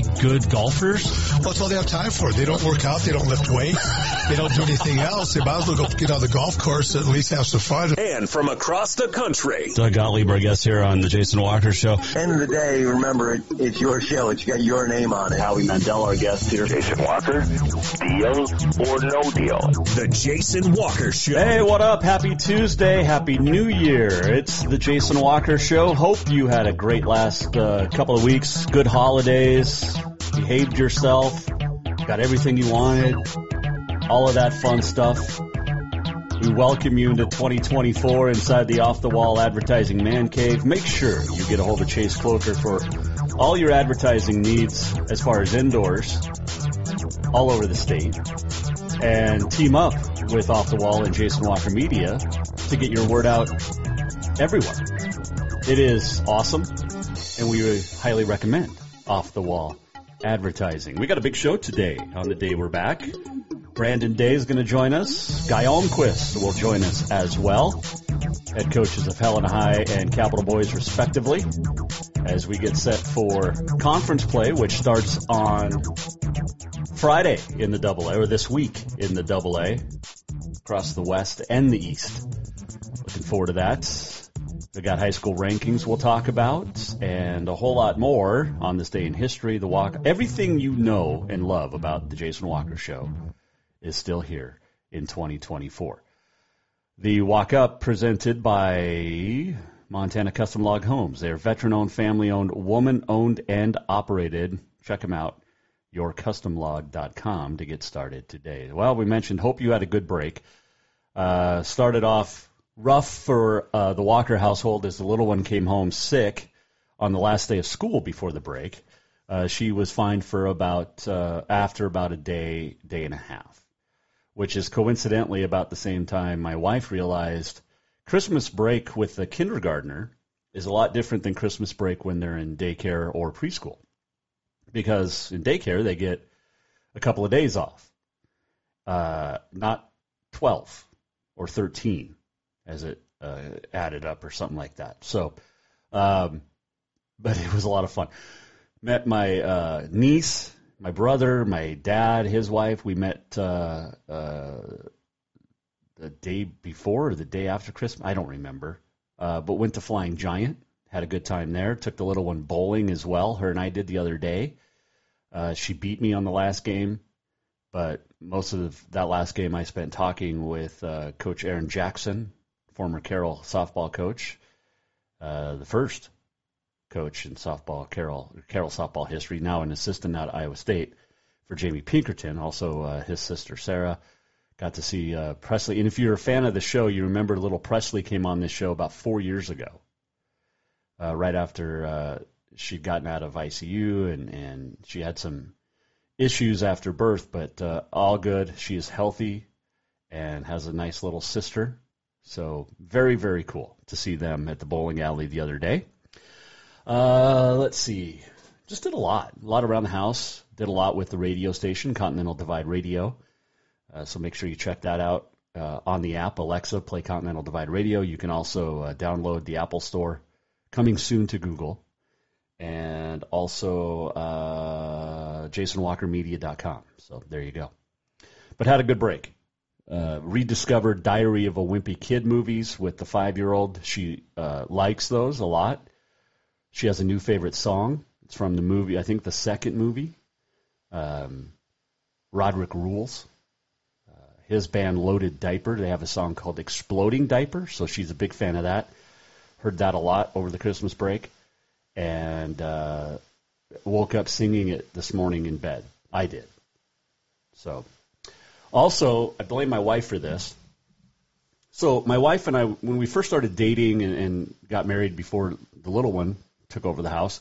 good golfers? Well, that's all they have time for. They don't work out. They don't lift weights. They don't do anything else. They might as well go get on the golf course and at least have some fun. And from across the country, Doug Gottlieb, our guest here on the Jason Walker Show. End of the day, remember it, it's your show. It's got your name on it. Howie Mandel, our guest here. Jason Walker, deal or no deal? the Jason Walker Show. Hey, what up? Happy Tuesday. Happy New Year. It's the Jason Walker Show. Hope you had a great last uh, couple of weeks. Good holidays. Behaved yourself. Got everything you wanted. All of that fun stuff. We welcome you into 2024 inside the Off the Wall Advertising Man Cave. Make sure you get a hold of Chase Cloker for all your advertising needs as far as indoors, all over the state and team up with Off the Wall and Jason Walker Media to get your word out everywhere. It is awesome, and we highly recommend Off the Wall advertising. We got a big show today on the day we're back. Brandon Day is going to join us. Guy Almquist will join us as well. Head coaches of Helena High and Capital Boys, respectively, as we get set for conference play, which starts on Friday in the Double A, or this week in the Double A, across the West and the East. Looking forward to that. We got high school rankings we'll talk about, and a whole lot more on this day in history. The walk, everything you know and love about the Jason Walker Show is still here in 2024. The walk up presented by Montana Custom Log Homes. They're veteran owned, family owned, woman owned, and operated. Check them out yourcustomlog.com to get started today. Well, we mentioned, hope you had a good break. Uh, started off rough for uh, the Walker household as the little one came home sick on the last day of school before the break. Uh, she was fined for about, uh, after about a day, day and a half, which is coincidentally about the same time my wife realized Christmas break with the kindergartner is a lot different than Christmas break when they're in daycare or preschool. Because in daycare they get a couple of days off, uh, not 12 or 13 as it uh, added up or something like that. So, um, but it was a lot of fun. Met my uh, niece, my brother, my dad, his wife. We met uh, uh, the day before or the day after Christmas. I don't remember. Uh, but went to Flying Giant. Had a good time there. Took the little one bowling as well. Her and I did the other day. Uh, she beat me on the last game, but most of that last game I spent talking with Coach Aaron Jackson, former Carroll softball coach, uh, the first coach in softball Carroll Carroll softball history, now an assistant at Iowa State for Jamie Pinkerton, also uh, his sister Sarah. Got to see uh, Presley, and if you're a fan of the show, you remember little Presley came on this show about four years ago, uh, right after uh, she'd gotten out of ICU and, and she had some issues after birth, but uh, all good. She is healthy and has a nice little sister. So very, very cool to see them at the bowling alley the other day. Uh, let's see. Just did a lot. A lot around the house. Did a lot with the radio station, Continental Divide Radio. Uh, so make sure you check that out uh, on the app. Alexa, play Continental Divide Radio. You can also uh, download the Apple Store. Coming soon to Google and also uh, jasonwalkermedia.com. So there you go. But had a good break. Uh, rediscovered Diary of a Wimpy Kid movies with the five year old. She uh, likes those a lot. She has a new favorite song. It's from the movie, I think the second movie, um, Roderick Rules. Uh, his band Loaded Diaper, they have a song called Exploding Diaper, so she's a big fan of that. Heard that a lot over the Christmas break and uh, woke up singing it this morning in bed. I did. So, also, I blame my wife for this. So my wife and I, when we first started dating and, and got married before the little one took over the house,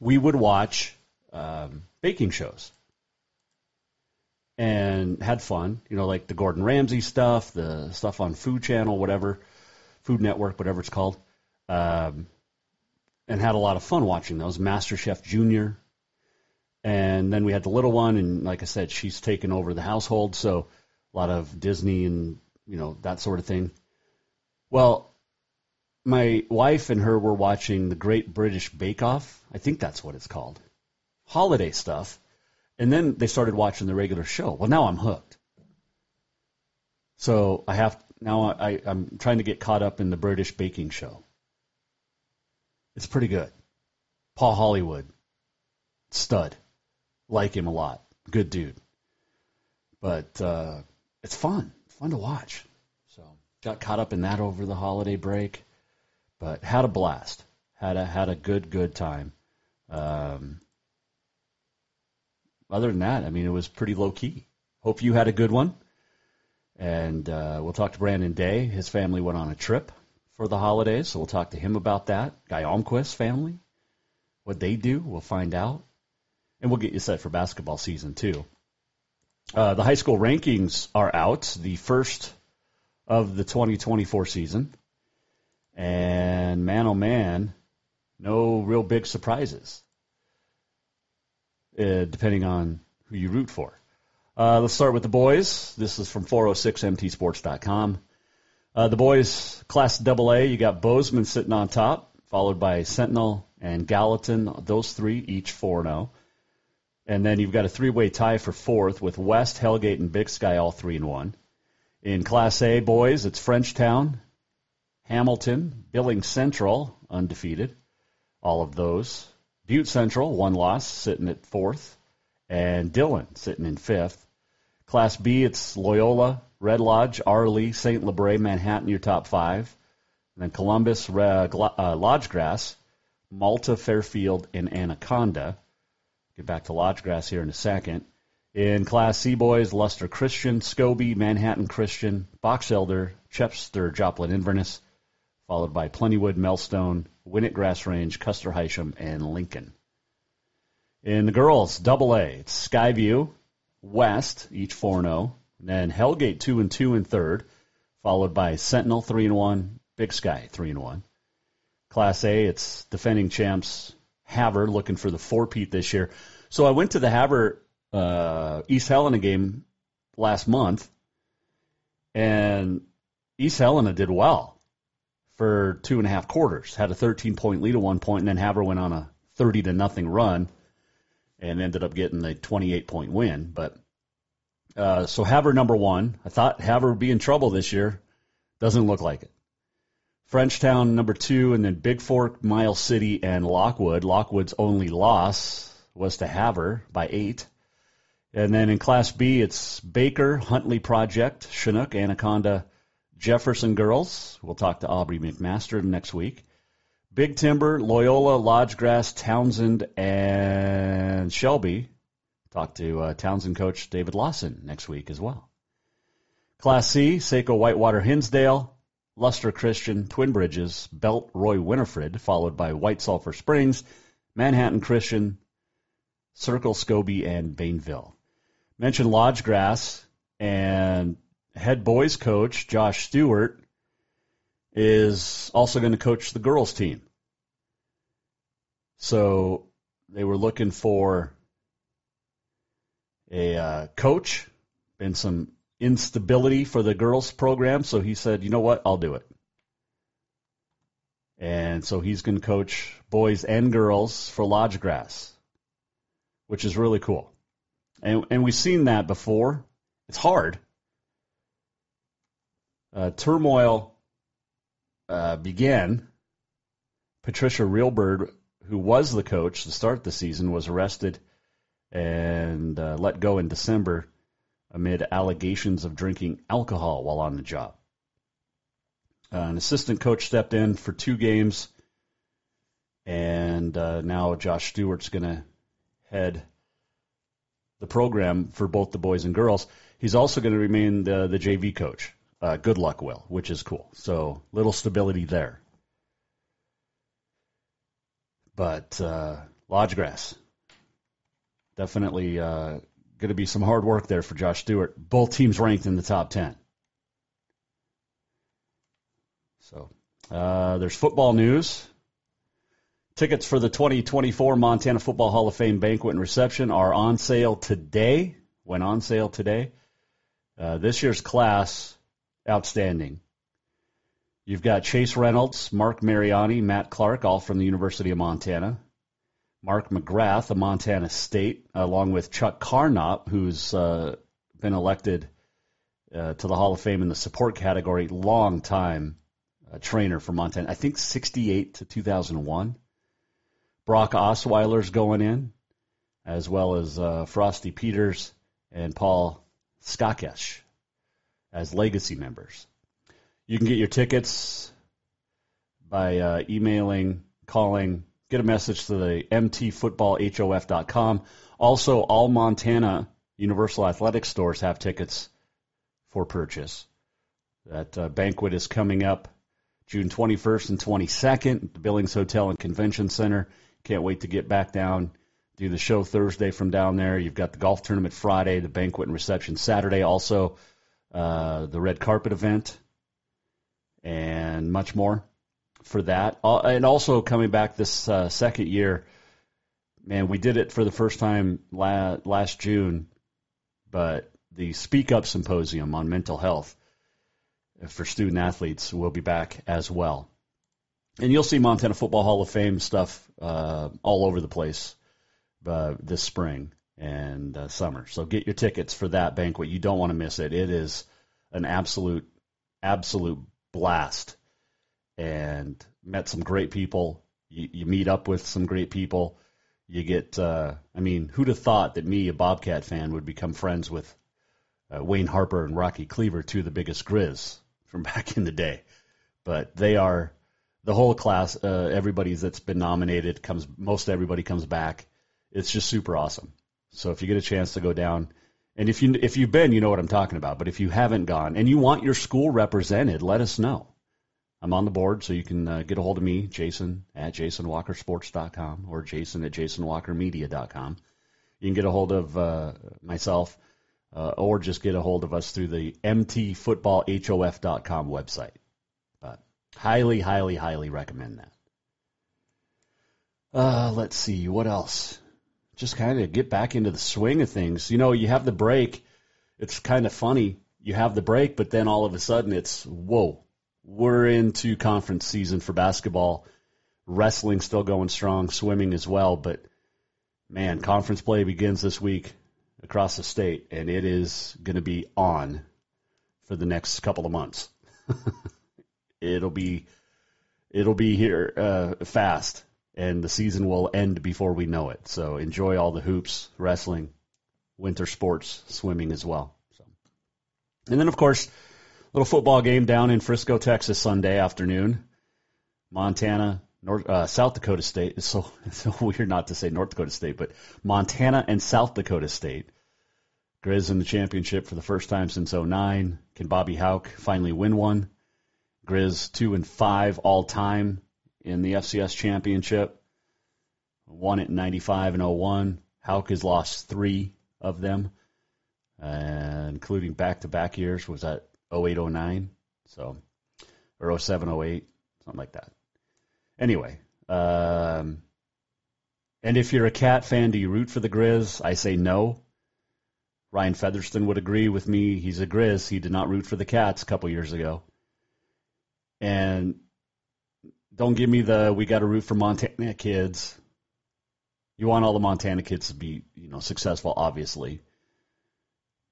we would watch um, baking shows and had fun. You know, like the Gordon Ramsay stuff, the stuff on Food Channel, whatever, Food Network, whatever it's called, um, and had a lot of fun watching those. MasterChef Junior, and then we had the little one, and like I said, she's taken over the household, so a lot of Disney and you know that sort of thing. Well, my wife and her were watching the Great British Bake Off. I think that's what it's called. Holiday stuff. And then they started watching the regular show. Well, now I'm hooked. So I have now I, I'm trying to get caught up in the British baking show. It's pretty good. Paul Hollywood, stud, like him a lot, good dude. But uh, it's fun, fun to watch. So got caught up in that over the holiday break, but had a blast. Had a had a good good time. Um, other than that, I mean, it was pretty low key. Hope you had a good one. And uh, we'll talk to Brandon Day. His family went on a trip for the holidays, so we'll talk to him about that. Guy Almquist family, what they do, we'll find out. And we'll get you set for basketball season, too. Uh, the high school rankings are out, the first of the 2024 season. And man, oh man, no real big surprises uh, depending on who you root for. Uh, let's start with the boys. This is from 406mtsports.com. Uh, the boys, Class AA, you got Bozeman sitting on top, followed by Sentinel and Gallatin. Those three, each 4 0. And then you've got a three way tie for fourth with West, Hellgate, and Big Sky all 3 and 1. In Class A, boys, it's Frenchtown, Hamilton, Billings Central, undefeated. All of those Butte Central, one loss, sitting at fourth, and Dillon sitting in fifth. Class B, it's Loyola, Red Lodge, Arlee, St. Labre, Manhattan, your top five. And then Columbus, uh, Lodge Grass, Malta, Fairfield, and Anaconda. Get back to Lodge Grass here in a second. In Class C, boys, Lustre Christian, Scobey, Manhattan Christian, Box Elder, Chester, Joplin Inverness, followed by Plentywood, Melstone, Winnett Grass Range, Custer Hysham, and Lincoln. In the girls, double A, it's Skyview, West, each 4 0. Then Hellgate 2 and 2 in third, followed by Sentinel 3 and 1, Big Sky 3 and 1. Class A, it's defending champs Havre looking for the four-peat this year. So I went to the Havre uh, East Helena game last month, and East Helena did well for two and a half quarters. Had a 13 point lead at one point, and then Havre went on a 30 to nothing run and ended up getting the 28 point win. But uh, so Havre number one. I thought Havre would be in trouble this year. Doesn't look like it. Frenchtown number two, and then Bigfork, Miles City, and Lockwood. Lockwood's only loss was to Havre by eight. And then in Class B, it's Baker, Huntley Project, Chinook, Anaconda, Jefferson girls. We'll talk to Aubrey McMaster next week. Big Timber, Loyola, Lodge Grass, Townsend, and Shelby. Talk to uh, Townsend coach David Lawson next week as well. Class C, Saco Whitewater Hinsdale, Lustre Christian, Twin Bridges, Belt Roy Winifred, followed by White Sulphur Springs, Manhattan Christian, Circle Scobey, and Bainville. Mention Lodge Grass and head boys coach Josh Stewart is also going to coach the girls team. So they were looking for a uh, coach, been some instability for the girls program, so he said, "You know what? I'll do it." And so he's going to coach boys and girls for Lodge Grass, which is really cool. And and we've seen that before. It's hard uh, turmoil uh, began. Patricia Real Bird, who was the coach to start the season, was arrested and uh, let go in December amid allegations of drinking alcohol while on the job. Uh, an assistant coach stepped in for two games, and uh, now Josh Stewart's going to head the program for both the boys and girls. He's also going to remain the, the JV coach Uh, good luck will, which is cool. So little stability there. But uh, Lodge definitely uh, going to be some hard work there for Josh Stewart. Both teams ranked in the top 10. So uh, there's football news. Tickets for the 2024 Montana Football Hall of Fame banquet and reception are on sale today. Went on sale today. Uh, this year's class, outstanding. You've got Chase Reynolds, Mark Mariani, Matt Clark, all from the University of Montana. Mark McGrath of Montana State, along with Chuck Carnop, who's uh, been elected uh, to the Hall of Fame in the support category, long time uh, trainer for Montana. I think 68 to 2001. Brock Osweiler's going in, as well as uh, Frosty Peters and Paul Szakash as legacy members. You can get your tickets by uh, emailing, calling, get a message to the mtfootballhof.com. Also, all Montana Universal Athletic stores have tickets for purchase. That uh, banquet is coming up June 21st and 22nd at the Billings Hotel and Convention Center. Can't wait to get back down, do the show Thursday from down there. You've got the golf tournament Friday, the banquet and reception Saturday, also uh, the red carpet event, and much more for that. Uh, and also coming back this uh, second year, man, we did it for the first time la- last June, but the Speak Up Symposium on mental health for student athletes will be back as well. And you'll see Montana Football Hall of Fame stuff uh, all over the place uh, this spring and uh, summer. So get your tickets for that banquet. You don't want to miss it. It is an absolute, absolute blast. And met some great people. You, you meet up with some great people. You get, uh, I mean, who'd have thought that me, a Bobcat fan, would become friends with uh, Wayne Harper and Rocky Klever, two of the biggest Grizz from back in the day. But they are the whole class. Uh, everybody that's been nominated comes. Most everybody comes back. It's just super awesome. So if you get a chance to go down, and if you if you've been, you know what I'm talking about. But if you haven't gone and you want your school represented, let us know. I'm on the board, so you can uh, get a hold of me, Jason at jasonwalkersports.com or Jason at jasonwalkermedia.com. You can get a hold of uh, myself uh, or just get a hold of us through the mtfootballhof.com website. But highly, highly, highly recommend that. Uh, let's see, what else? Just kind of get back into the swing of things. You know, you have the break. It's kind of funny. You have the break, but then all of a sudden it's, whoa, we're into conference season for basketball. Wrestling still going strong, swimming as well, but man, conference play begins this week across the state, and it is going to be on for the next couple of months. it'll be it'll be here uh, fast, and the season will end before we know it. So enjoy all the hoops, wrestling, winter sports, swimming as well. So, and then of course little football game down in Frisco, Texas, Sunday afternoon. Montana, North, uh, South Dakota State. It's so, it's so weird not to say North Dakota State, but Montana and South Dakota State. Grizz in the championship for the first time since 09. Can Bobby Hauck finally win one? Grizz two and five all time in the FCS championship. Won it in 95 and 01. Hauck has lost three of them, uh, including back-to-back years. Was that 08, 09, so or 07, 08, something like that. Anyway, um, and if you're a cat fan, do you root for the Grizz? I say no. Ryan Featherston would agree with me. He's a Grizz. He did not root for the Cats a couple years ago. And don't give me the we got to root for Montana kids. You want all the Montana kids to be, you know, successful, obviously,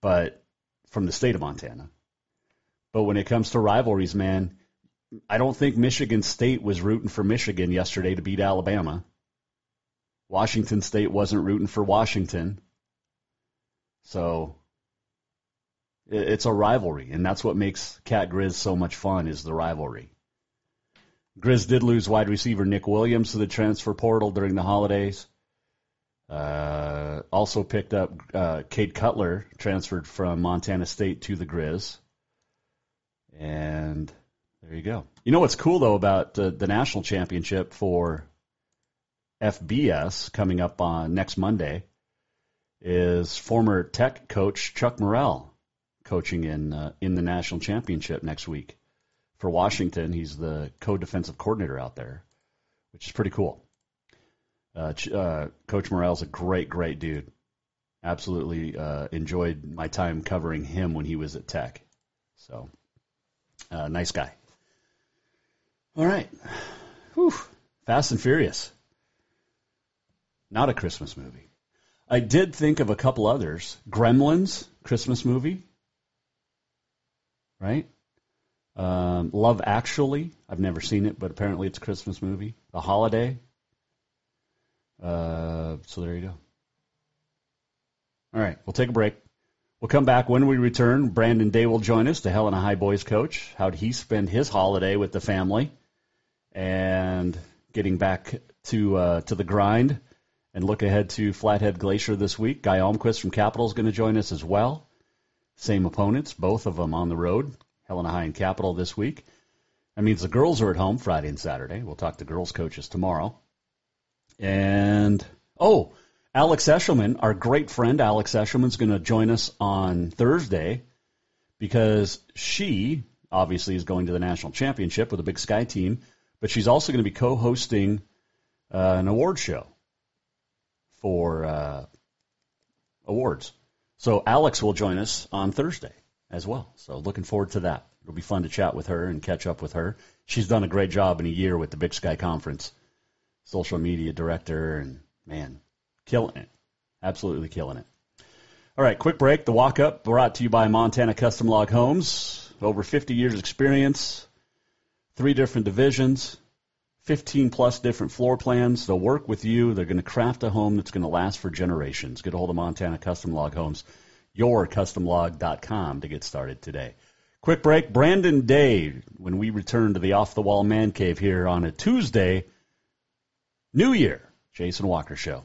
but from the state of Montana. But when it comes to rivalries, man, I don't think Michigan State was rooting for Michigan yesterday to beat Alabama. Washington State wasn't rooting for Washington. So it's a rivalry, and that's what makes Cat Grizz so much fun is the rivalry. Grizz did lose wide receiver Nick Williams to the transfer portal during the holidays. Uh, also picked up uh, Cade Cutler, transferred from Montana State to the Grizz And there you go. You know what's cool though about the, the national championship for FBS coming up on next Monday is former Tech coach Chuck Morrell coaching in uh, in the national championship next week for Washington. He's the co-defensive coordinator out there, which is pretty cool. Uh, uh, Coach Morrell's a great, great dude. Absolutely uh, enjoyed my time covering him when he was at Tech. So, uh, nice guy. All right. Whew. Fast and Furious. Not a Christmas movie. I did think of a couple others. Gremlins, Christmas movie. Right? Um, Love Actually. I've never seen it, but apparently it's a Christmas movie. The Holiday. Uh, so there you go. All right, we'll take a break. We'll come back when we return. Brandon Day will join us, the Helena High boys coach. How'd he spend his holiday with the family? And getting back to uh, to the grind and look ahead to Flathead Glacier this week. Guy Almquist from Capital is going to join us as well. Same opponents, both of them on the road. Helena High and Capital this week. That means the girls are at home Friday and Saturday. We'll talk to girls coaches tomorrow. And oh, Alex Eshelman, our great friend Alex Eshelman, is going to join us on Thursday because she obviously is going to the national championship with the Big Sky team, but she's also going to be co-hosting uh, an award show for uh, awards. So Alex will join us on Thursday as well. So looking forward to that. It'll be fun to chat with her and catch up with her. She's done a great job in a year with the Big Sky Conference, social media director, and man, killing it. Absolutely killing it. All right, quick break. The walk up brought to you by Montana Custom Log Homes. Over 50 years experience, three different divisions, 15 plus different floor plans. They'll work with you. They're going to craft a home that's going to last for generations. Get a hold of Montana Custom Log Homes, yourcustomlog.com to get started today. Quick break. Brandon Day, when we return to the Off the Wall Man Cave here on a Tuesday, New Year, Jason Walker Show.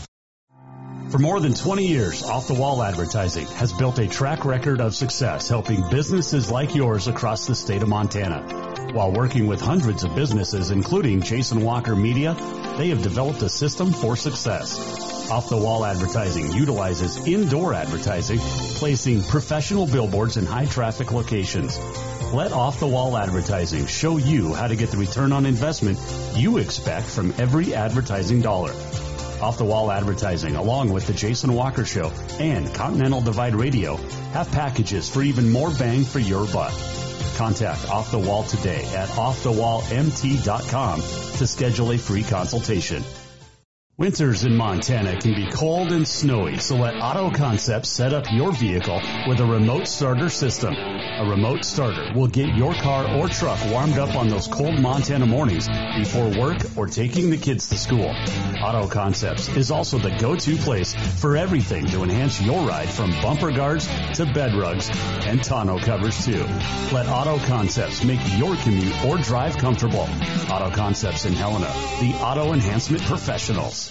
For more than 20 years, Off the Wall Advertising has built a track record of success helping businesses like yours across the state of Montana. While working with hundreds of businesses, including Jason Walker Media, they have developed a system for success. Off the Wall Advertising utilizes indoor advertising, placing professional billboards in high traffic locations. Let Off the Wall Advertising show you how to get the return on investment you expect from every advertising dollar. Off the Wall Advertising, along with The Jason Walker Show and Continental Divide Radio, have packages for even more bang for your buck. Contact Off the Wall today at offthewallmt.com to schedule a free consultation. Winters in Montana can be cold and snowy, so let Auto Concepts set up your vehicle with a remote starter system. A remote starter will get your car or truck warmed up on those cold Montana mornings before work or taking the kids to school. Auto Concepts is also the go-to place for everything to enhance your ride from bumper guards to bed rugs and tonneau covers too. Let Auto Concepts make your commute or drive comfortable. Auto Concepts in Helena, the auto enhancement professionals.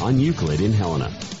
on Euclid in Helena.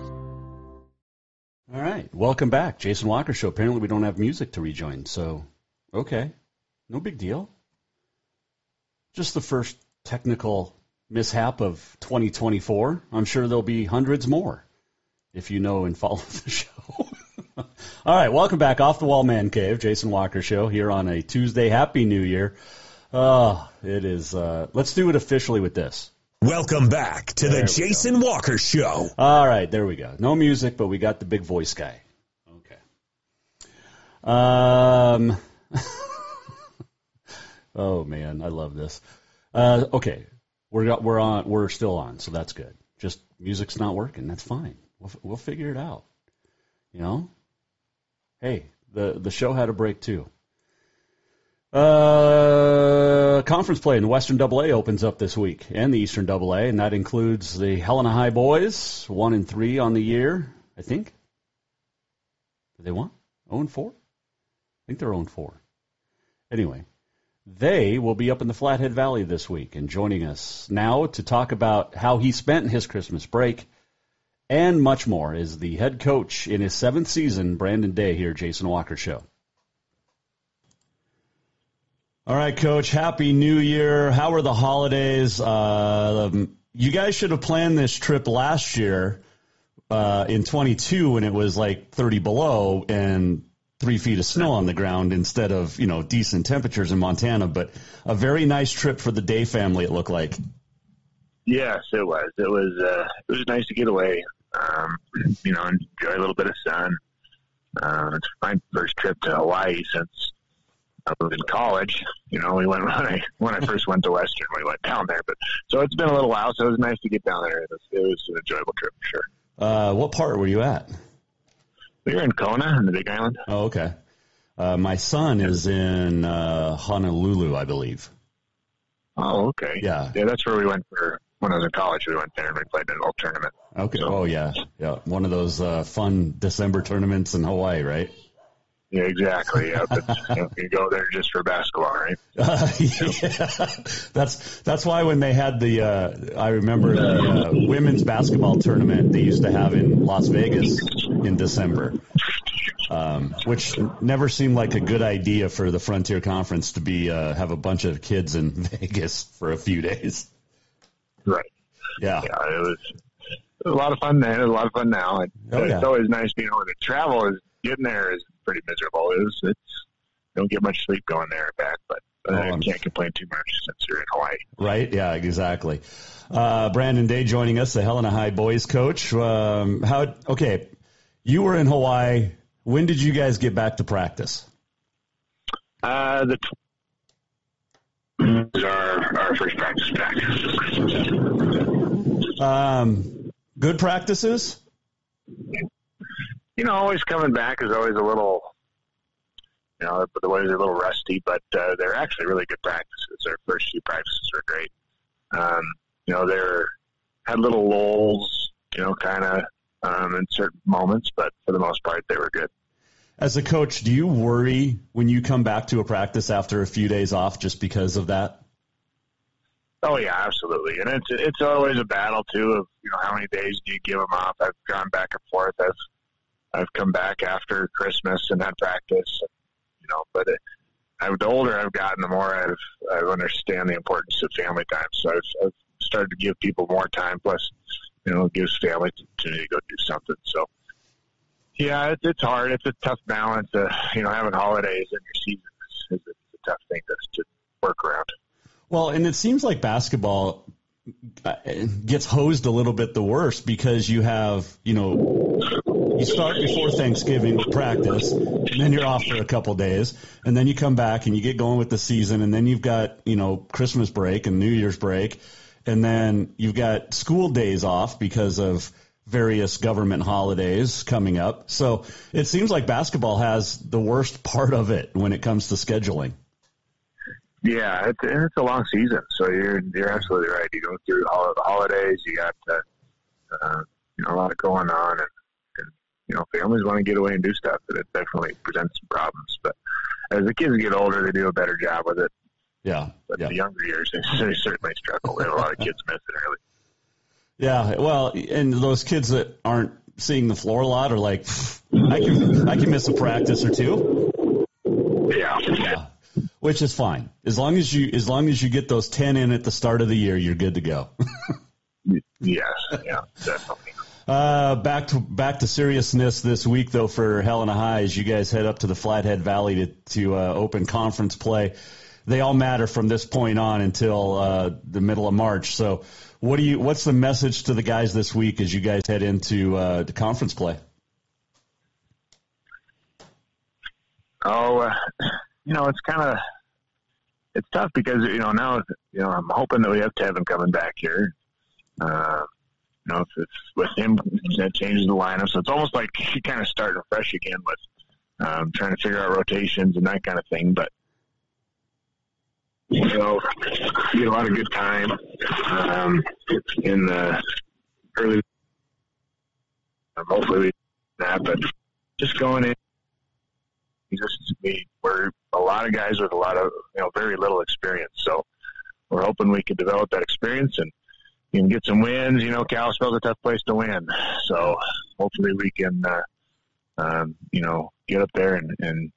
All right. Welcome back. Jason Walker Show. Apparently, we don't have music to rejoin, so okay. No big deal. Just the first technical mishap of 2024. I'm sure there'll be hundreds more if you know and follow the show. All right. Welcome back. Off the Wall Man Cave. Jason Walker Show here on a Tuesday. Happy New Year. Oh, it is. Uh, let's do it officially with this. Welcome back to There the Jason Walker Show. All right, there we go. No music, but we got the big voice guy. Okay. Um. oh man, I love this. Uh, okay, we're got, we're on we're still on, so that's good. Just music's not working. That's fine. We'll we'll figure it out. You know. Hey, the the show had a break too. Uh, conference play in the Western Double A opens up this week, and the Eastern Double A, and that includes the Helena High boys, one and three on the year, I think. Did they won? Zero and four? I think they're zero and four. Anyway, they will be up in the Flathead Valley this week, and joining us now to talk about how he spent his Christmas break and much more is the head coach in his seventh season, Brandon Day here, Jason Walker Show. All right, Coach. Happy New Year. How were the holidays? Uh, um, you guys should have planned this trip last year uh, in 22 when it was like 30 below and three feet of snow on the ground instead of you know decent temperatures in Montana. But a very nice trip for the Day family. It looked like. Yes, it was. It was. Uh, it was nice to get away. Um, you know, enjoy a little bit of sun. Uh, it's my first trip to Hawaii since I was in college. You know, we went when I when I first went to Western. We went down there, but so it's been a little while. So it was nice to get down there. It was, it was an enjoyable trip for sure. Uh, what part were you at? We were in Kona in the Big Island. Oh, okay. Uh, my son is in uh, Honolulu, I believe. Oh, okay. Yeah. yeah. That's where we went for when I was in college. We went there and we played in a little tournament. Okay. Oh, yeah. Yeah. One of those uh, fun December tournaments in Hawaii, right? Yeah, exactly. Yeah, you, know, you go there just for basketball, right? Uh, yeah. That's that's why when they had the uh, I remember the uh, women's basketball tournament they used to have in Las Vegas in December, um, which never seemed like a good idea for the Frontier Conference to be uh, have a bunch of kids in Vegas for a few days. Right. Yeah. Yeah, it was, it was a lot of fun then. A lot of fun now. It, Oh, yeah. It's always nice being able to travel. Is getting there is pretty miserable. It was, it's don't get much sleep going there and back, but uh, Oh, I can't complain too much since you're in Hawaii. Right? Yeah, exactly. Uh, Brandon Day joining us, the Helena High boys coach. Um, how? Okay, you were in Hawaii. When did you guys get back to practice? Uh, the tw- our our first practice back. Um, good practices. You know, always coming back is always a little, you know, the boys are a little rusty, but uh, they're actually really good practices. Their first few practices were great. Um, you know, they're had little lulls, you know, kind of um, in certain moments, but for the most part, they were good. As a coach, do you worry when you come back to a practice after a few days off just because of that? Oh yeah, absolutely, and it's it's always a battle too of you know how many days do you give them off. I've gone back and forth. I've I've come back after Christmas and had practice, you know. But it, I, the older I've gotten, the more I've I understand the importance of family time. So I've, I've started to give people more time. Plus, you know, gives family the opportunity to go do something. So yeah, it's it's hard. It's a tough balance. Uh, you know, having holidays in your season is, is a, a tough thing to, to work around. Well, and it seems like basketball uh, gets hosed a little bit the worst because you have, you know, you start before Thanksgiving with practice, and then you're off for a couple days, and then you come back and you get going with the season, and then you've got, you know, Christmas break and New Year's break, and then you've got school days off because of various government holidays coming up. So it seems like basketball has the worst part of it when it comes to scheduling. Yeah, it's, it's a long season, so you're you're absolutely right. You go through all of the holidays, you got uh, uh, you know a lot going on, and, and you know families want to get away and do stuff, but it definitely presents some problems. But as the kids get older, they do a better job with it. Yeah, but yeah. the younger years, they, they certainly struggle. They have a lot of kids miss it early. Yeah, well, and those kids that aren't seeing the floor a lot are like, I can I can miss a practice or two. Yeah, yeah, which is fine as long as you as long as you get those ten in at the start of the year, you're good to go. yes, yeah, definitely. Uh, back to back to seriousness this week though for Helena High as you guys head up to the Flathead Valley to to uh, open conference play. They all matter from this point on until uh, the middle of March. So what do you? What's the message to the guys this week as you guys head into uh, the conference play? Oh, uh, you know, it's kind of it's tough because you know now you know I'm hoping that we have Tevin coming back here. Uh, you know, if it's with him, that changes the lineup, so it's almost like you kind of starting fresh again with um, trying to figure out rotations and that kind of thing. But you know, you get a lot of good time um, in the early. Um, hopefully, that, but just going in, just we we're a lot of guys with a lot of you know very little experience, so we're hoping we can develop that experience and you can get some wins. You know, Kalispell's a tough place to win, so hopefully we can, uh, um, you know, get up there and, and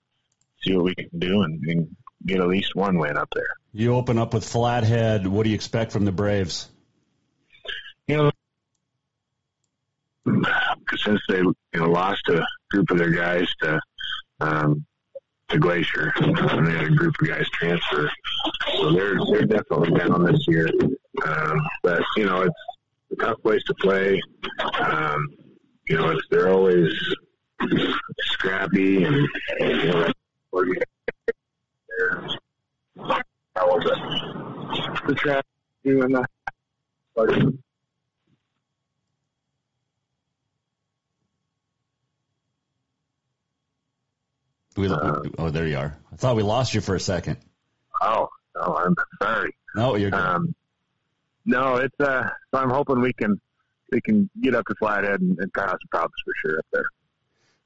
see what we can do and, and get at least one win up there. You open up with Flathead. What do you expect from the Braves? You know, since they you know lost a group of their guys to um, to Glacier, and they had a group of guys transfer, so they're they're definitely down this year. Um, but you know, it's a tough place to play. Um, you know, it's, they're always scrappy and you know. The trap and the We, uh, oh, there you are. I thought we lost you for a second. Oh, oh, I'm sorry. No, you're good. Um, no, it's uh. So I'm hoping we can we can get up to Flathead and, and cause some problems for sure up there.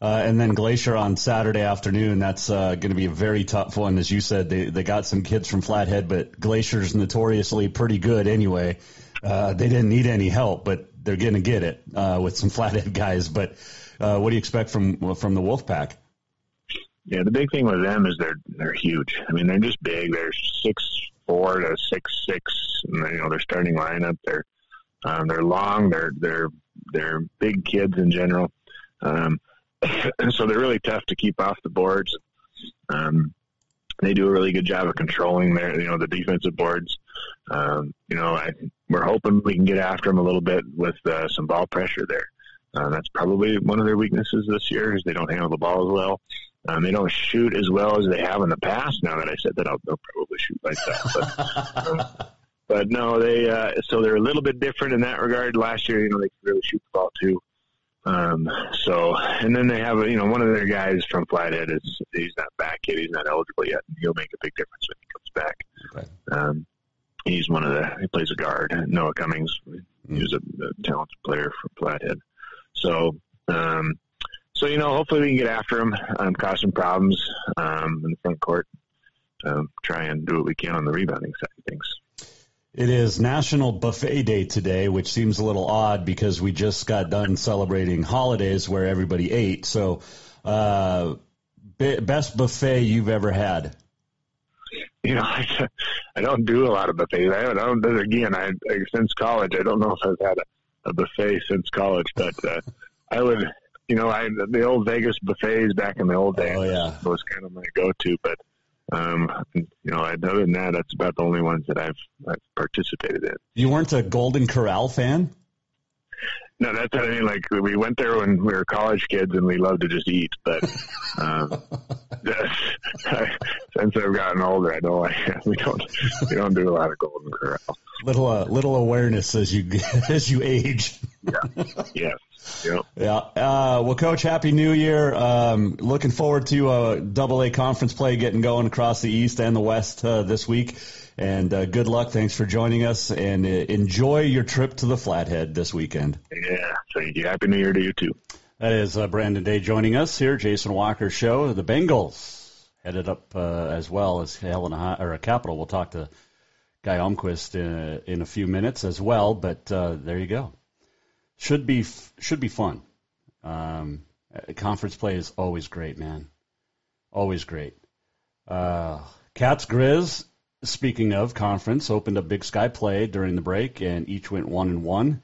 Uh, and then Glacier on Saturday afternoon. That's uh, going to be a very tough one, as you said. They they got some kids from Flathead, but Glacier's notoriously pretty good anyway. Uh, they didn't need any help, but they're going to get it uh, with some Flathead guys. But uh, what do you expect from from the Wolfpack? Yeah, the big thing with them is they're they're huge. I mean, they're just big. They're six four to six six, and you know their starting lineup. They're um, they're long. They're they're they're big kids in general. Um, so they're really tough to keep off the boards. Um, they do a really good job of controlling their, you know, the defensive boards. Um, you know, I, we're hoping we can get after them a little bit with uh, some ball pressure there. Uh, that's probably one of their weaknesses this year is they don't handle the ball as well. Um, they don't shoot as well as they have in the past. Now that I said that, I'll, they'll probably shoot like that. But, but no, they uh, so they're a little bit different in that regard. Last year, you know, they could really shoot the ball too. Um, so, and then they have, you know, one of their guys from Flathead is, he's not back yet. He's not eligible yet. He'll make a big difference when he comes back. Okay. Um, he's one of the, he plays a guard. Noah Cummings, he was a, a talented player from Flathead. So, um, so, you know, hopefully we can get after him, um, cause some problems, um, in the front court, um, try and do what we can on the rebounding side of things. It is National Buffet Day today, which seems a little odd because we just got done celebrating holidays where everybody ate. So, uh, be- best buffet you've ever had? You know, I, I don't do a lot of buffets. I don't, I don't again, I, I, since college, I don't know if I've had a, a buffet since college, but, uh, I would, you know, I, the old Vegas buffets back in the old days oh, yeah. was kind of my go-to, but, Um, you know, other than that, that's about the only ones that I've, I've participated in. You weren't a Golden Corral fan? No, that's what I mean. Like we went there when we were college kids, and we loved to just eat. But um, since I've gotten older, I don't. We don't. We don't do a lot of Golden Corral. Little uh, little awareness as you as you age. yeah. Yes. Yep. Yeah. Uh, well, Coach, Happy New Year. Um, looking forward to a Double A conference play getting going across the East and the West uh, this week. And uh, good luck. Thanks for joining us, and uh, enjoy your trip to the Flathead this weekend. Yeah, thank you. Happy New Year to you too. That is uh, Brandon Day joining us here. Jason Walker Show. The Bengals headed up uh, as well as Helena or a Capital. We'll talk to Guy Almquist in, in a few minutes as well. But there you go should be should be fun. Um, conference play is always great, man. Always great. Uh, Cats Grizz. Speaking of conference, opened up Big Sky play during the break, and each went one and one.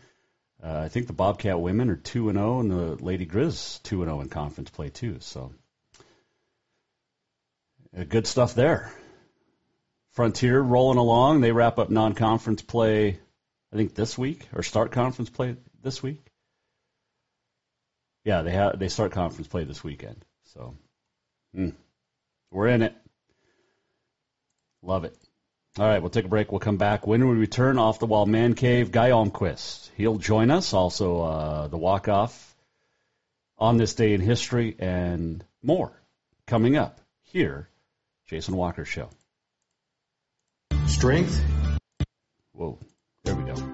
Uh, I think the Bobcat women are two and zero, oh, and the Lady Grizz two and zero oh in conference play too. So, uh, good stuff there. Frontier rolling along. They wrap up non-conference play, I think this week, or start conference play this week. Yeah, they have they start conference play this weekend. So mm, we're in it. Love it. All right, we'll take a break. We'll come back. When we return off the wall man cave, Guy Almquist. He'll join us. Also, uh, the walk off on this day in history and more coming up here. Jason Walker Show. Strength. Whoa. There we go.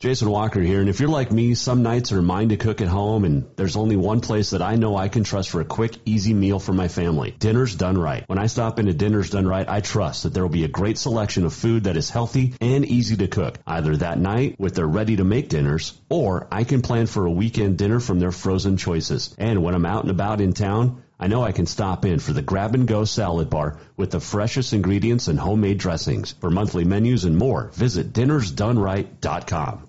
Jason Walker here, and if you're like me, some nights are mine to cook at home, and there's only one place that I know I can trust for a quick, easy meal for my family. Dinner's Done Right. When I stop into Dinner's Done Right, I trust that there will be a great selection of food that is healthy and easy to cook, either that night with their ready-to-make dinners, or I can plan for a weekend dinner from their frozen choices. And when I'm out and about in town, I know I can stop in for the grab and go salad bar with the freshest ingredients and homemade dressings. For monthly menus and more, visit dinnersdoneright.com.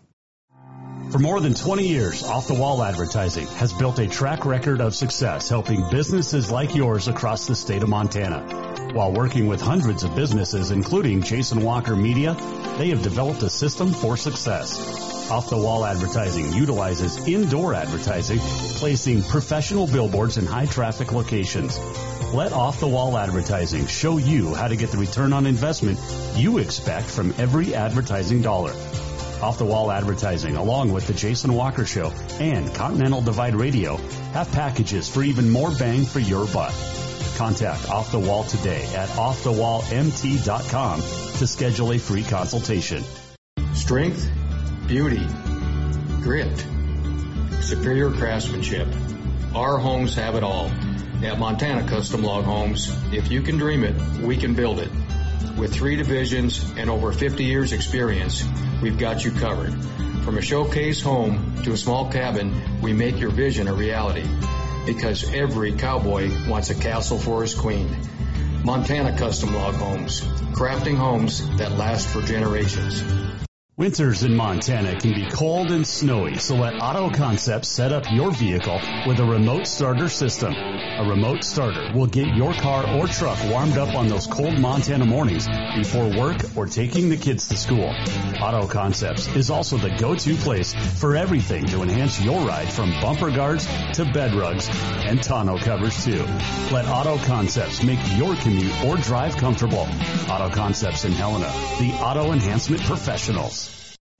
For more than 20 years, Off the Wall Advertising has built a track record of success helping businesses like yours across the state of Montana. While working with hundreds of businesses, including Jason Walker Media, they have developed a system for success. Off the Wall Advertising utilizes indoor advertising, placing professional billboards in high traffic locations. Let Off the Wall Advertising show you how to get the return on investment you expect from every advertising dollar. Off the Wall Advertising, along with The Jason Walker Show and Continental Divide Radio, have packages for even more bang for your buck. Contact Off the Wall today at offthewallmt.com to schedule a free consultation. Strength, beauty, grit, superior craftsmanship. Our homes have it all. At Montana Custom Log Homes, if you can dream it, we can build it. With three divisions and over 50 years experience, we've got you covered. From a showcase home to a small cabin, we make your vision a reality. Because every cowboy wants a castle for his queen. Montana Custom Log Homes. Crafting homes that last for generations. Winters in Montana can be cold and snowy, so let Auto Concepts set up your vehicle with a remote starter system. A remote starter will get your car or truck warmed up on those cold Montana mornings before work or taking the kids to school. Auto Concepts is also the go-to place for everything to enhance your ride from bumper guards to bed rugs and tonneau covers too. Let Auto Concepts make your commute or drive comfortable. Auto Concepts in Helena, the auto enhancement professionals.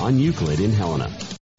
on Euclid in Helena.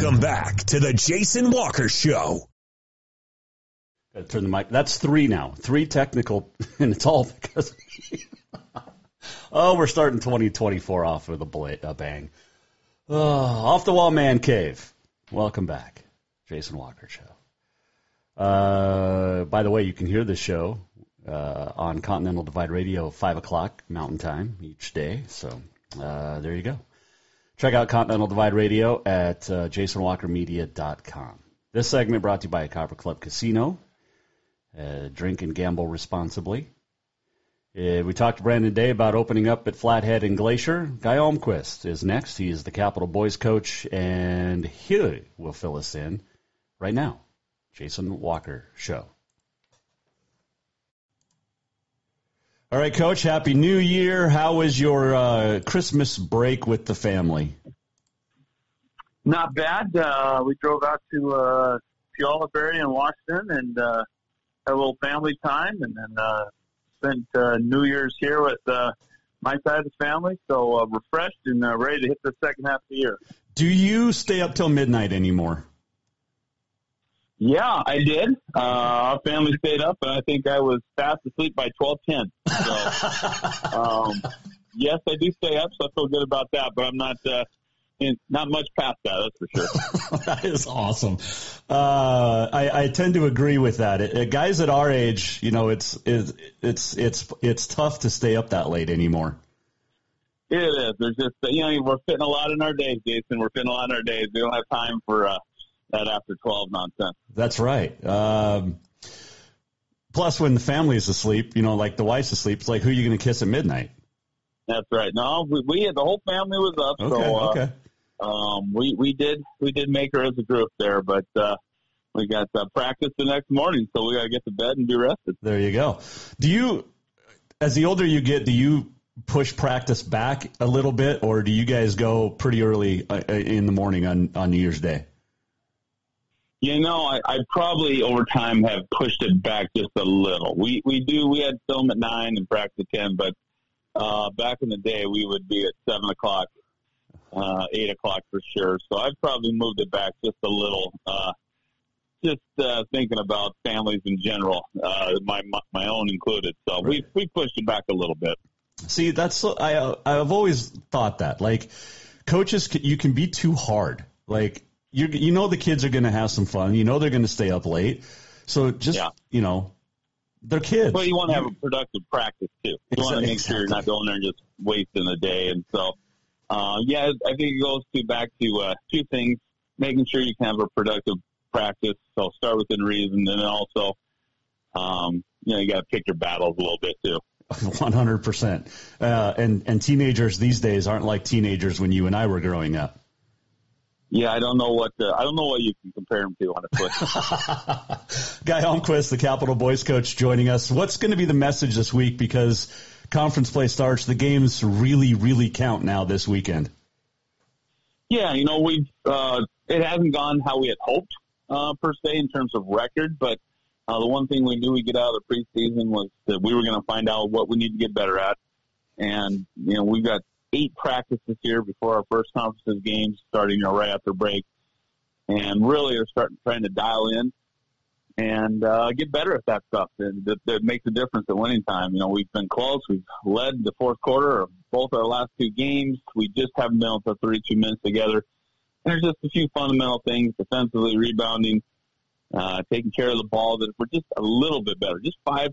Welcome back to the Jason Walker Show. Turn the mic. That's three now. Three technical, and it's all because. oh, we're starting 2024 off with a, bang. Oh, off the wall man cave. Welcome back, Jason Walker Show. Uh, by the way, you can hear the show uh, on Continental Divide Radio, five o'clock Mountain Time each day. So uh, there you go. Check out Continental Divide Radio at uh, jasonwalkermedia.com. This segment brought to you by Copper Club Casino. Uh, drink and gamble responsibly. Uh, we talked to Brandon Day about opening up at Flathead and Glacier. Guy Almquist is next. He is the Capital Boys coach, and he will fill us in right now. Jason Walker Show. All right, Coach. Happy New Year. How was your uh, Christmas break with the family? Not bad. Uh, we drove out to uh, Puyallup area in Washington and uh, had a little family time, and then uh, spent uh, New Year's here with uh, my side of the family. So uh, refreshed and uh, ready to hit the second half of the year. Do you stay up till midnight anymore? Yeah, I did. Uh, our family stayed up, and I think I was fast asleep by twelve ten. So, um, yes, I do stay up, so I feel good about that. But I'm not uh, in, not much past that. That's for sure. that is awesome. Uh, I, I tend to agree with that. It, it, guys at our age, you know, it's it's it's it's it's tough to stay up that late anymore. It is. There's just you know we're fitting a lot in our days, Jason. We're fitting a lot in our days. We don't have time for. Uh, that after 12 nonsense. That's right. Um, plus, when the family is asleep, you know, like the wife's asleep, it's like, who are you going to kiss at midnight? That's right. No, we, we had the whole family was up. Okay, so, uh, okay. Um, we, we did, we did make her as a group there, but, uh, we got uh, practice the next morning, so we got to get to bed and be rested. There you go. Do you, as the older you get, do you push practice back a little bit, or do you guys go pretty early uh, in the morning on, on New Year's Day? You know, I, I probably over time have pushed it back just a little. We we do we had film at nine and practice at ten, but uh, back in the day we would be at seven o'clock, uh, eight o'clock for sure. So I've probably moved it back just a little. Uh, just uh, thinking about families in general, uh, my my own included. So we we pushed it back a little bit. See, that's I I've always thought that like coaches you can be too hard. Like you you know the kids are going to have some fun. You know they're going to stay up late. So just yeah. you know, they're kids. Well, you want to have a productive practice too. You exactly. want to make sure you're not going there and just wasting the day. And so, uh, yeah, I think it goes to back to uh, two things: making sure you can have a productive practice. So start within reason, and then also, um, you know, you got to pick your battles a little bit too. One hundred percent. Uh, And and teenagers these days aren't like teenagers when you and I were growing up. Yeah, I don't know what uh, I don't know what you can compare him to on a foot. Guy Almquist, the Capital Boys coach, joining us. What's going to be the message this week? Because conference play starts, the games really, really count now this weekend. Yeah, you know we've uh, it hasn't gone how we had hoped uh, per se in terms of record, but uh, the one thing we knew we get out of the preseason was that we were going to find out what we need to get better at, and you know we've got eight practices here before our first conferences games starting you know, right after break, and really are starting trying to dial in and uh, get better at that stuff. And that, that makes a difference at winning time. You know, we've been close. We've led the fourth quarter of both our last two games. We just haven't been able to 32 minutes together. And there's just a few fundamental things defensively, rebounding, uh, taking care of the ball, that if we're just a little bit better, just 5%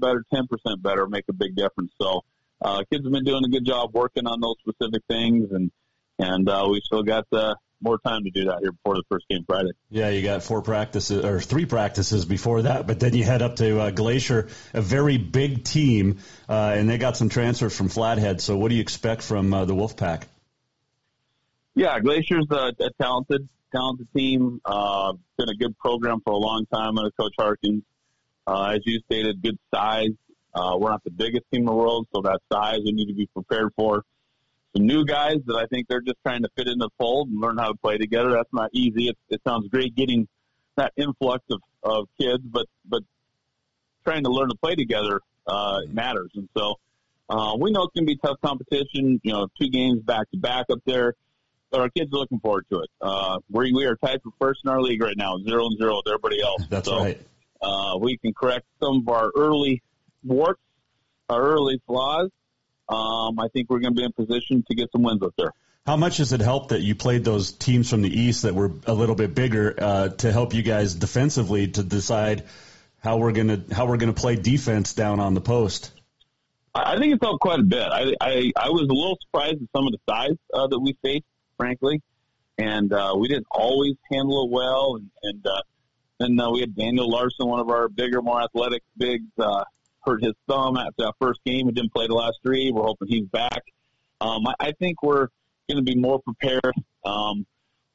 better, 10% better, make a big difference. So, uh, kids have been doing a good job working on those specific things, and and uh, we still got uh, more time to do that here before the first game Friday. Yeah, you got four practices or three practices before that, but then you head up to uh, Glacier, a very big team, uh, and they got some transfers from Flathead. So, what do you expect from uh, the Wolfpack? Yeah, Glacier's a, a talented, talented team. Uh, been a good program for a long time under Coach Harkins. Uh, as you stated, good size. Uh, we're not the biggest team in the world, so that size we need to be prepared for. Some new guys that I think they're just trying to fit in the fold and learn how to play together. That's not easy. It, it sounds great getting that influx of, of kids, but but trying to learn to play together uh, matters. And so uh, we know it's going to be tough competition. You know, two games back to back up there but our kids are looking forward to it. Uh, we we are tied for first in our league right now, zero and zero with everybody else. That's so, right. Uh, we can correct some of our early warts, our early flaws. Um, I think we're going to be in position to get some wins up there. How much has it helped that you played those teams from the East that were a little bit bigger uh, to help you guys defensively to decide how we're gonna how we're gonna play defense down on the post? I think it's helped quite a bit. I I, I was a little surprised at some of the size uh, that we faced frankly. And uh, we didn't always handle it well. And, and uh, then uh, we had Daniel Larson, one of our bigger, more athletic bigs, uh, hurt his thumb after that first game. He didn't play the last three. We're hoping he's back. Um, I, I think we're going to be more prepared. Um,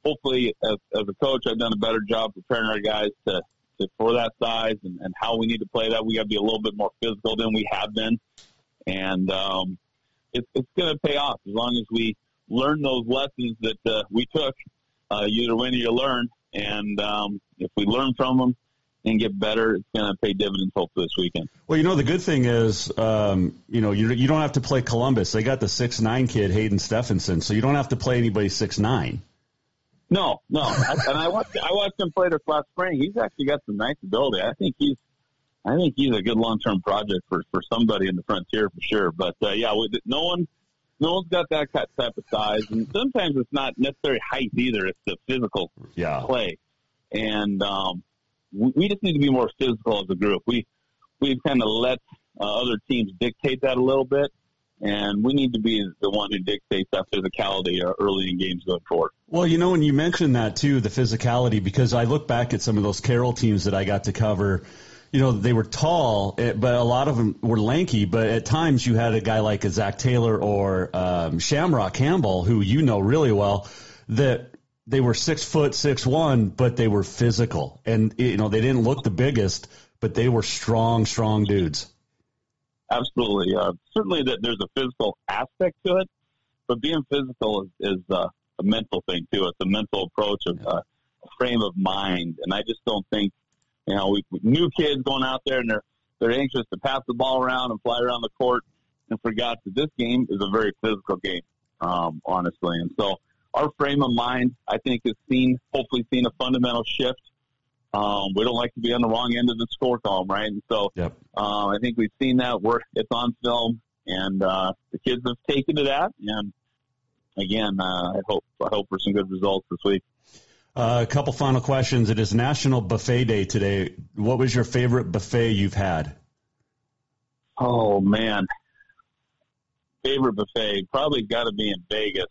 hopefully, as, as a coach, I've done a better job preparing our guys to, to for that size and, and how we need to play that. We got to be a little bit more physical than we have been, and um, it's it's going to pay off as long as we learn those lessons that uh, we took. Uh, you either win or you learn, and um, if we learn from them and get better, it's going to pay dividends hopefully this weekend. Well, you know the good thing is, um, you know, you you don't have to play Columbus. They got the six nine kid Hayden Stephenson, so you don't have to play anybody six nine. No, no, I, and I watched I watched him play this last spring. He's actually got some nice ability. I think he's I think he's a good long term project for for somebody in the frontier for sure. But uh, yeah, with, no one no one's got that type of size, and sometimes it's not necessarily height either. It's the physical yeah. play, and um, we, just need to be more physical as a group. We we've kind of let uh, other teams dictate that a little bit, and we need to be the one who dictates that physicality uh, early in games going forward. Well, you know, when you mentioned that too, the physicality, because I look back at some of those Carroll teams that I got to cover you know, they were tall, eh, but a lot of them were lanky. But at times you had a guy like a Zach Taylor or um, Shamrock Campbell, who you know really well, that they were six foot six one, but they were physical, and you know they didn't look the biggest, but they were strong, strong dudes. Absolutely, uh, certainly that there's a physical aspect to it, but being physical is, is uh, a mental thing too. It's a mental approach of uh, a frame of mind, and I just don't think you know, we, new kids going out there and they're they're anxious to pass the ball around and fly around the court, and forgot that this game is a very physical game, um, honestly. And so our frame of mind, I think, has seen hopefully seen a fundamental shift. Um, we don't like to be on the wrong end of the score column, right? And so yep. uh, I think we've seen that. We're it's on film, and uh, the kids have taken to that. And again, uh, I hope I hope for some good results this week. Uh, a couple final questions. It is National Buffet Day today. What was your favorite buffet you've had? Oh man, favorite buffet probably got to be in Vegas.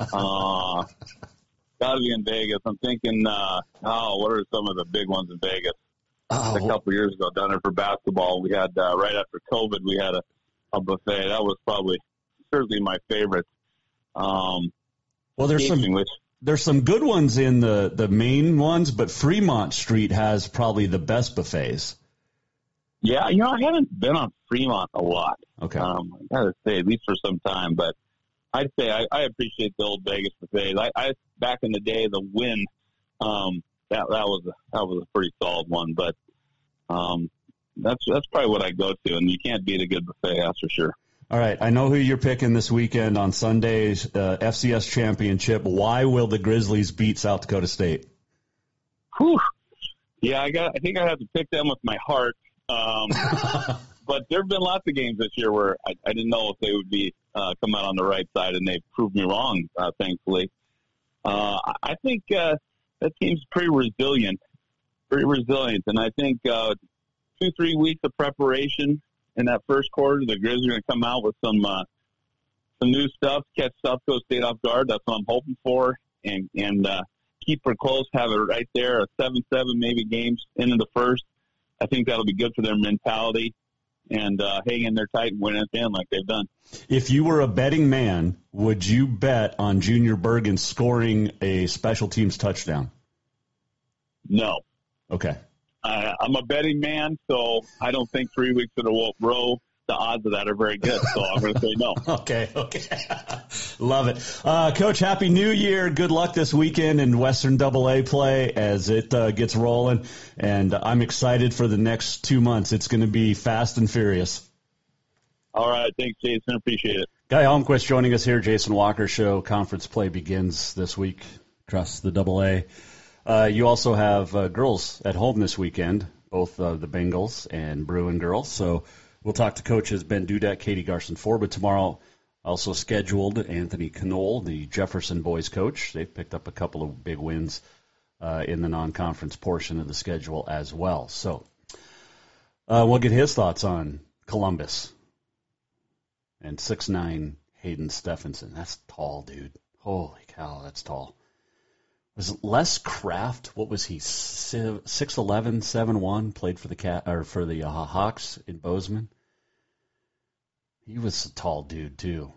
Uh, got to be in Vegas. I'm thinking, uh, oh, what are some of the big ones in Vegas? Oh. A couple years ago, down there for basketball, we had uh, right after COVID, we had a, a buffet. That was probably certainly my favorite. Um, well, there's some. Which, there's some good ones in the, the main ones, but Fremont Street has probably the best buffets. Yeah, you know, I haven't been on Fremont a lot. Okay. Um, I gotta say, at least for some time, but I'd say I, I appreciate the old Vegas buffets. I, I back in the day, the Wynn um, that that was a, that was a pretty solid one, but um, that's that's probably what I go to, and you can't beat a good buffet, that's for sure. All right, I know who you're picking this weekend on Sunday's uh, FCS championship. Why will the Grizzlies beat South Dakota State? Whew. Yeah, I got. I think I have to pick them with my heart. Um, but there have been lots of games this year where I, I didn't know if they would be uh, come out on the right side, and they proved me wrong. Uh, thankfully, uh, I think uh, that team's pretty resilient. very resilient. And I think uh, two, three weeks of preparation in that first quarter, the Grizz are going to come out with some uh, some new stuff, catch South Dakota State off guard. That's what I'm hoping for, and and uh, keep her close, have it right there, a seven-seven maybe games into the first. I think that'll be good for their mentality and uh, hang in there tight and win at the end like they've done. If you were a betting man, would you bet on Junior Bergen scoring a special teams touchdown? No. Okay. Uh, I'm a betting man, so I don't think three weeks in a row the odds of that are very good. So I'm going to say no. okay, okay. Love it. Uh, Coach, Happy New Year. Good luck this weekend in Western Double A play as it uh, gets rolling. And I'm excited for the next two months. It's going to be fast and furious. All right. Thanks, Jason. Appreciate it. Guy Almquist joining us here. Jason Walker Show. Conference play begins this week across the Double A. Uh, you also have uh, girls at home this weekend, both uh, the Bengals and Bruin girls. So We'll talk to coaches Ben Dudek, Katie Garson But tomorrow. Also scheduled Anthony Knoll, the Jefferson boys coach. They've picked up a couple of big wins uh, in the non-conference portion of the schedule as well. So uh, we'll get his thoughts on Columbus and six nine Hayden Stephenson. That's tall, dude. Holy cow, that's tall. Was Les Craft? What was he? Six eleven, seven one. Played for the cat or for the uh, Hawks in Bozeman. He was a tall dude too,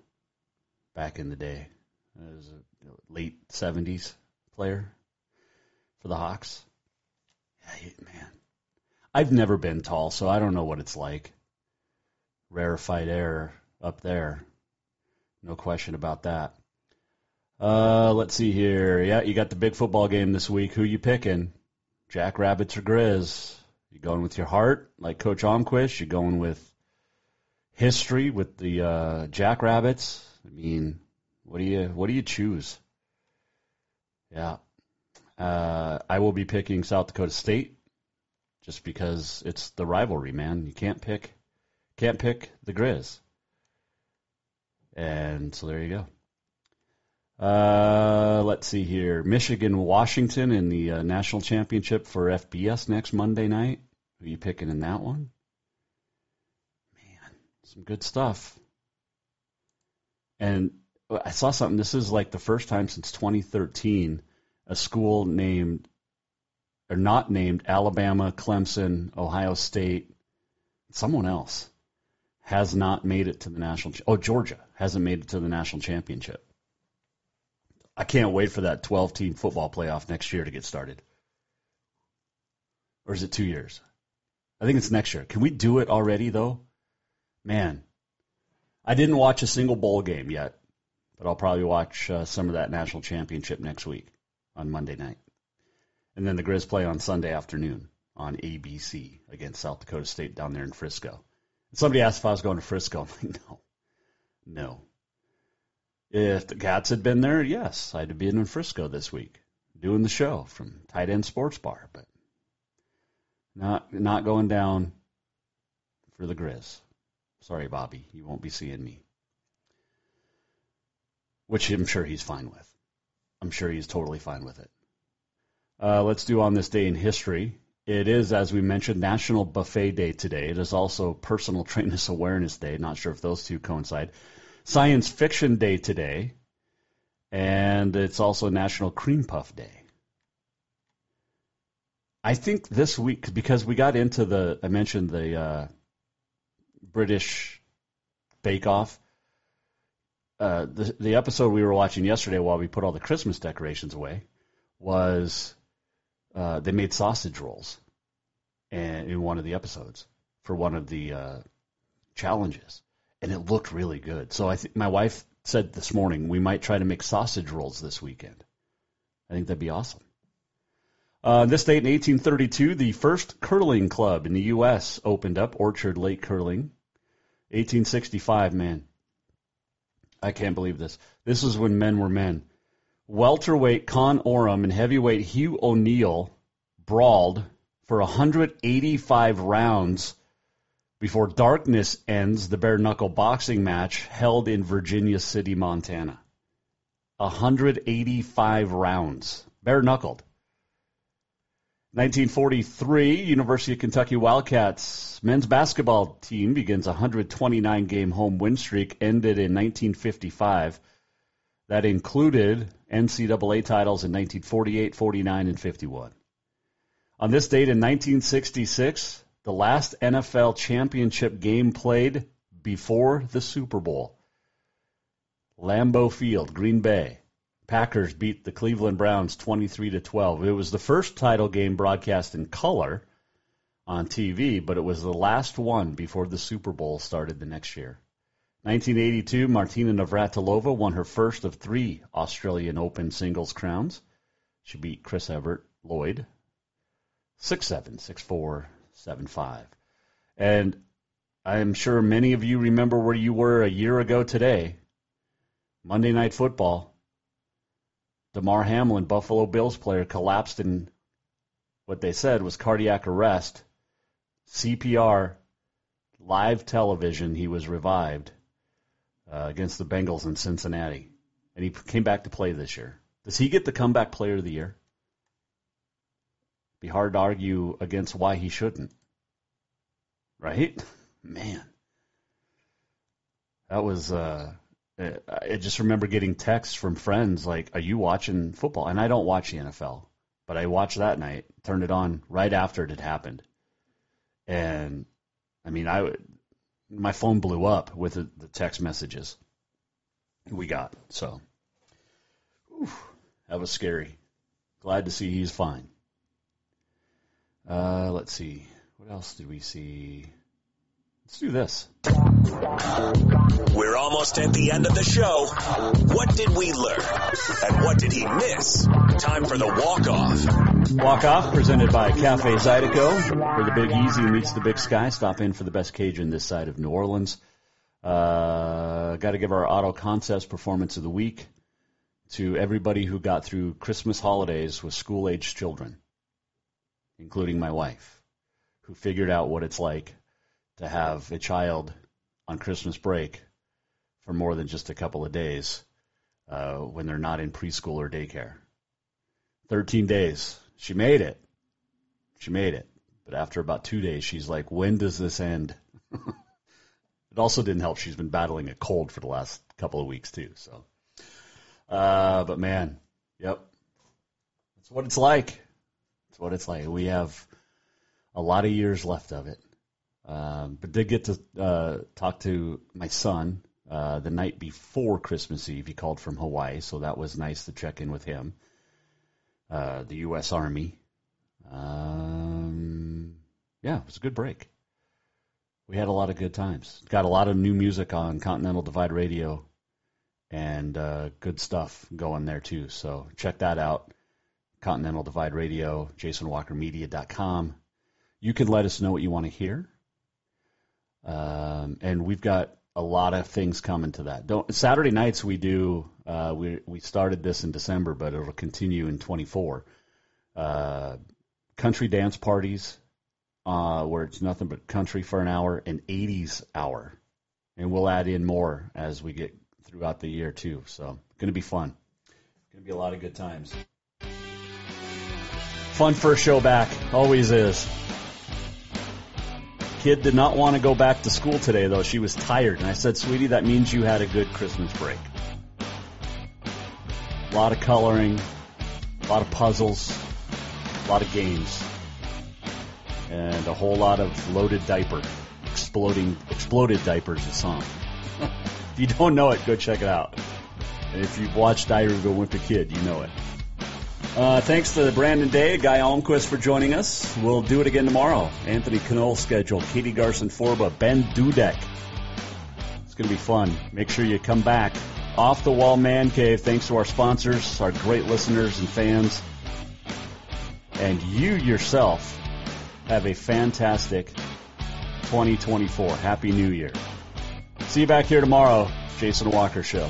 back in the day. He was a late seventies player for the Hawks. Yeah, man, I've never been tall, so I don't know what it's like. Rarefied air up there, no question about that. Uh, let's see here. Yeah, you got the big football game this week. Who you picking? Jack Rabbits or Grizz? You going with your heart, like Coach Almquist? You going with history with the uh, Jackrabbits. I mean, what do you what do you choose? Yeah, uh, I will be picking South Dakota State just because it's the rivalry, man. You can't pick can't pick the Grizz, and so there you go. Uh, let's see here. Michigan, Washington in the uh, national championship for FBS next Monday night. Who are you picking in that one? Some good stuff. And I saw something. This is like the first time since 2013 a school named or not named Alabama, Clemson, Ohio State, someone else has not made it to the national. Oh, Georgia hasn't made it to the national championship. I can't wait for that 12 team football playoff next year to get started. Or is it two years? I think it's next year. Can we do it already, though? Man, I didn't watch a single bowl game yet, but I'll probably watch uh, some of that national championship next week on Monday night. And then the Grizz play on Sunday afternoon on ABC against South Dakota State down there in Frisco. Somebody asked if I was going to Frisco. I'm like, no, no. If the Cats had been there, yes, I'd have been in Frisco this week doing the show from Tight End Sports Bar, but not not going down for the Grizz. Sorry, Bobby, you won't be seeing me. Which I'm sure he's fine with. I'm sure he's totally fine with it. Uh, let's do on this day in history. It is, as we mentioned, National Buffet Day today. It is also Personal Trainers Awareness Day. Not sure if those two coincide. Science Fiction Day today. And it's also National Cream Puff Day. I think this week, because we got into the, I mentioned the uh, British Bake Off. Uh, the the episode we were watching yesterday while we put all the Christmas decorations away was uh, they made sausage rolls, and in one of the episodes for one of the uh, challenges, and it looked really good. So I think my wife said this morning we might try to make sausage rolls this weekend. I think that'd be awesome. Uh, this date in 1832, the first curling club in the U.S. opened up, Orchard Lake Curling. 1865, man. I can't believe this. This is when men were men. Welterweight Con Orem and heavyweight Hugh O'Neill brawled for 185 rounds before darkness ends the bare knuckle boxing match held in Virginia City, Montana. 185 rounds, bare knuckled. 1943, University of Kentucky Wildcats men's basketball team begins a 129 game home win streak, ended in 1955. That included NCAA titles in 1948, 49, and 51. On this date in 1966, the last NFL championship game played before the Super Bowl. Lambeau Field, Green Bay. Packers beat the Cleveland Browns 23 to 12. It was the first title game broadcast in color on TV, but it was the last one before the Super Bowl started the next year. 1982, Martina Navratilova won her first of three Australian Open singles crowns. She beat Chris Evert Lloyd 6-7, 6-4, 7-5. And I'm sure many of you remember where you were a year ago today. Monday Night Football. Damar Hamlin, Buffalo Bills player, collapsed in what they said was cardiac arrest. CPR, live television, he was revived uh, against the Bengals in Cincinnati. And he came back to play this year. Does he get the comeback player of the year? Be hard to argue against why he shouldn't. Right? Man. That was uh, I just remember getting texts from friends like, "Are you watching football?" And I don't watch the NFL, but I watched that night, turned it on right after it had happened, and I mean, I would, my phone blew up with the, the text messages we got. So that was scary. Glad to see he's fine. Uh, let's see, what else did we see? Let's do this. We're almost at the end of the show. What did we learn? And what did he miss? Time for the walk-off. Walk-off presented by Cafe Zydeco. Where the Big Easy meets the Big Sky. Stop in for the best Cajun this side of New Orleans. Uh, Got to give our Auto Concepts Performance of the Week to everybody who got through Christmas holidays with school-aged children, including my wife, who figured out what it's like to have a child on Christmas break for more than just a couple of days uh, when they're not in preschool or daycare. 13 days. She made it. She made it. But after about two days, she's like, when does this end? it also didn't help. She's been battling a cold for the last couple of weeks, too. So, uh, but man, yep. That's what it's like. That's what it's like. We have a lot of years left of it. Um, but did get to uh, talk to my son uh, the night before Christmas Eve. He called from Hawaii, so that was nice to check in with him. Uh, the U.S. Army. Um, yeah, it was a good break. We had a lot of good times. Got a lot of new music on Continental Divide Radio and uh, good stuff going there too. So check that out. Continental Divide Radio, JasonWalkerMedia.com. You can let us know what you want to hear. Um, and we've got a lot of things coming to that. Don't, Saturday nights we do. Uh, we we started this in December, but it'll continue in 24. Uh, country dance parties, uh, where it's nothing but country for an hour, and 80s hour, and we'll add in more as we get throughout the year too. So going to be fun. Going to be a lot of good times. Fun first show back, always is. Kid did not want to go back to school today, though. She was tired. And I said, sweetie, that means you had a good Christmas break. A lot of coloring, a lot of puzzles, a lot of games, and a whole lot of loaded diaper. Exploding, exploded diapers, the song. if you don't know it, go check it out. And if you've watched Diary of a Wimpy Kid, you know it. Uh, thanks to Brandon Day, Guy Almquist for joining us. We'll do it again tomorrow. Anthony Knoll scheduled, Katie Garson Forba, Ben Dudek. It's going to be fun. Make sure you come back. Off the Wall Man Cave, thanks to our sponsors, our great listeners and fans. And you yourself have a fantastic 2024. Happy New Year. See you back here tomorrow. Jason Walker Show.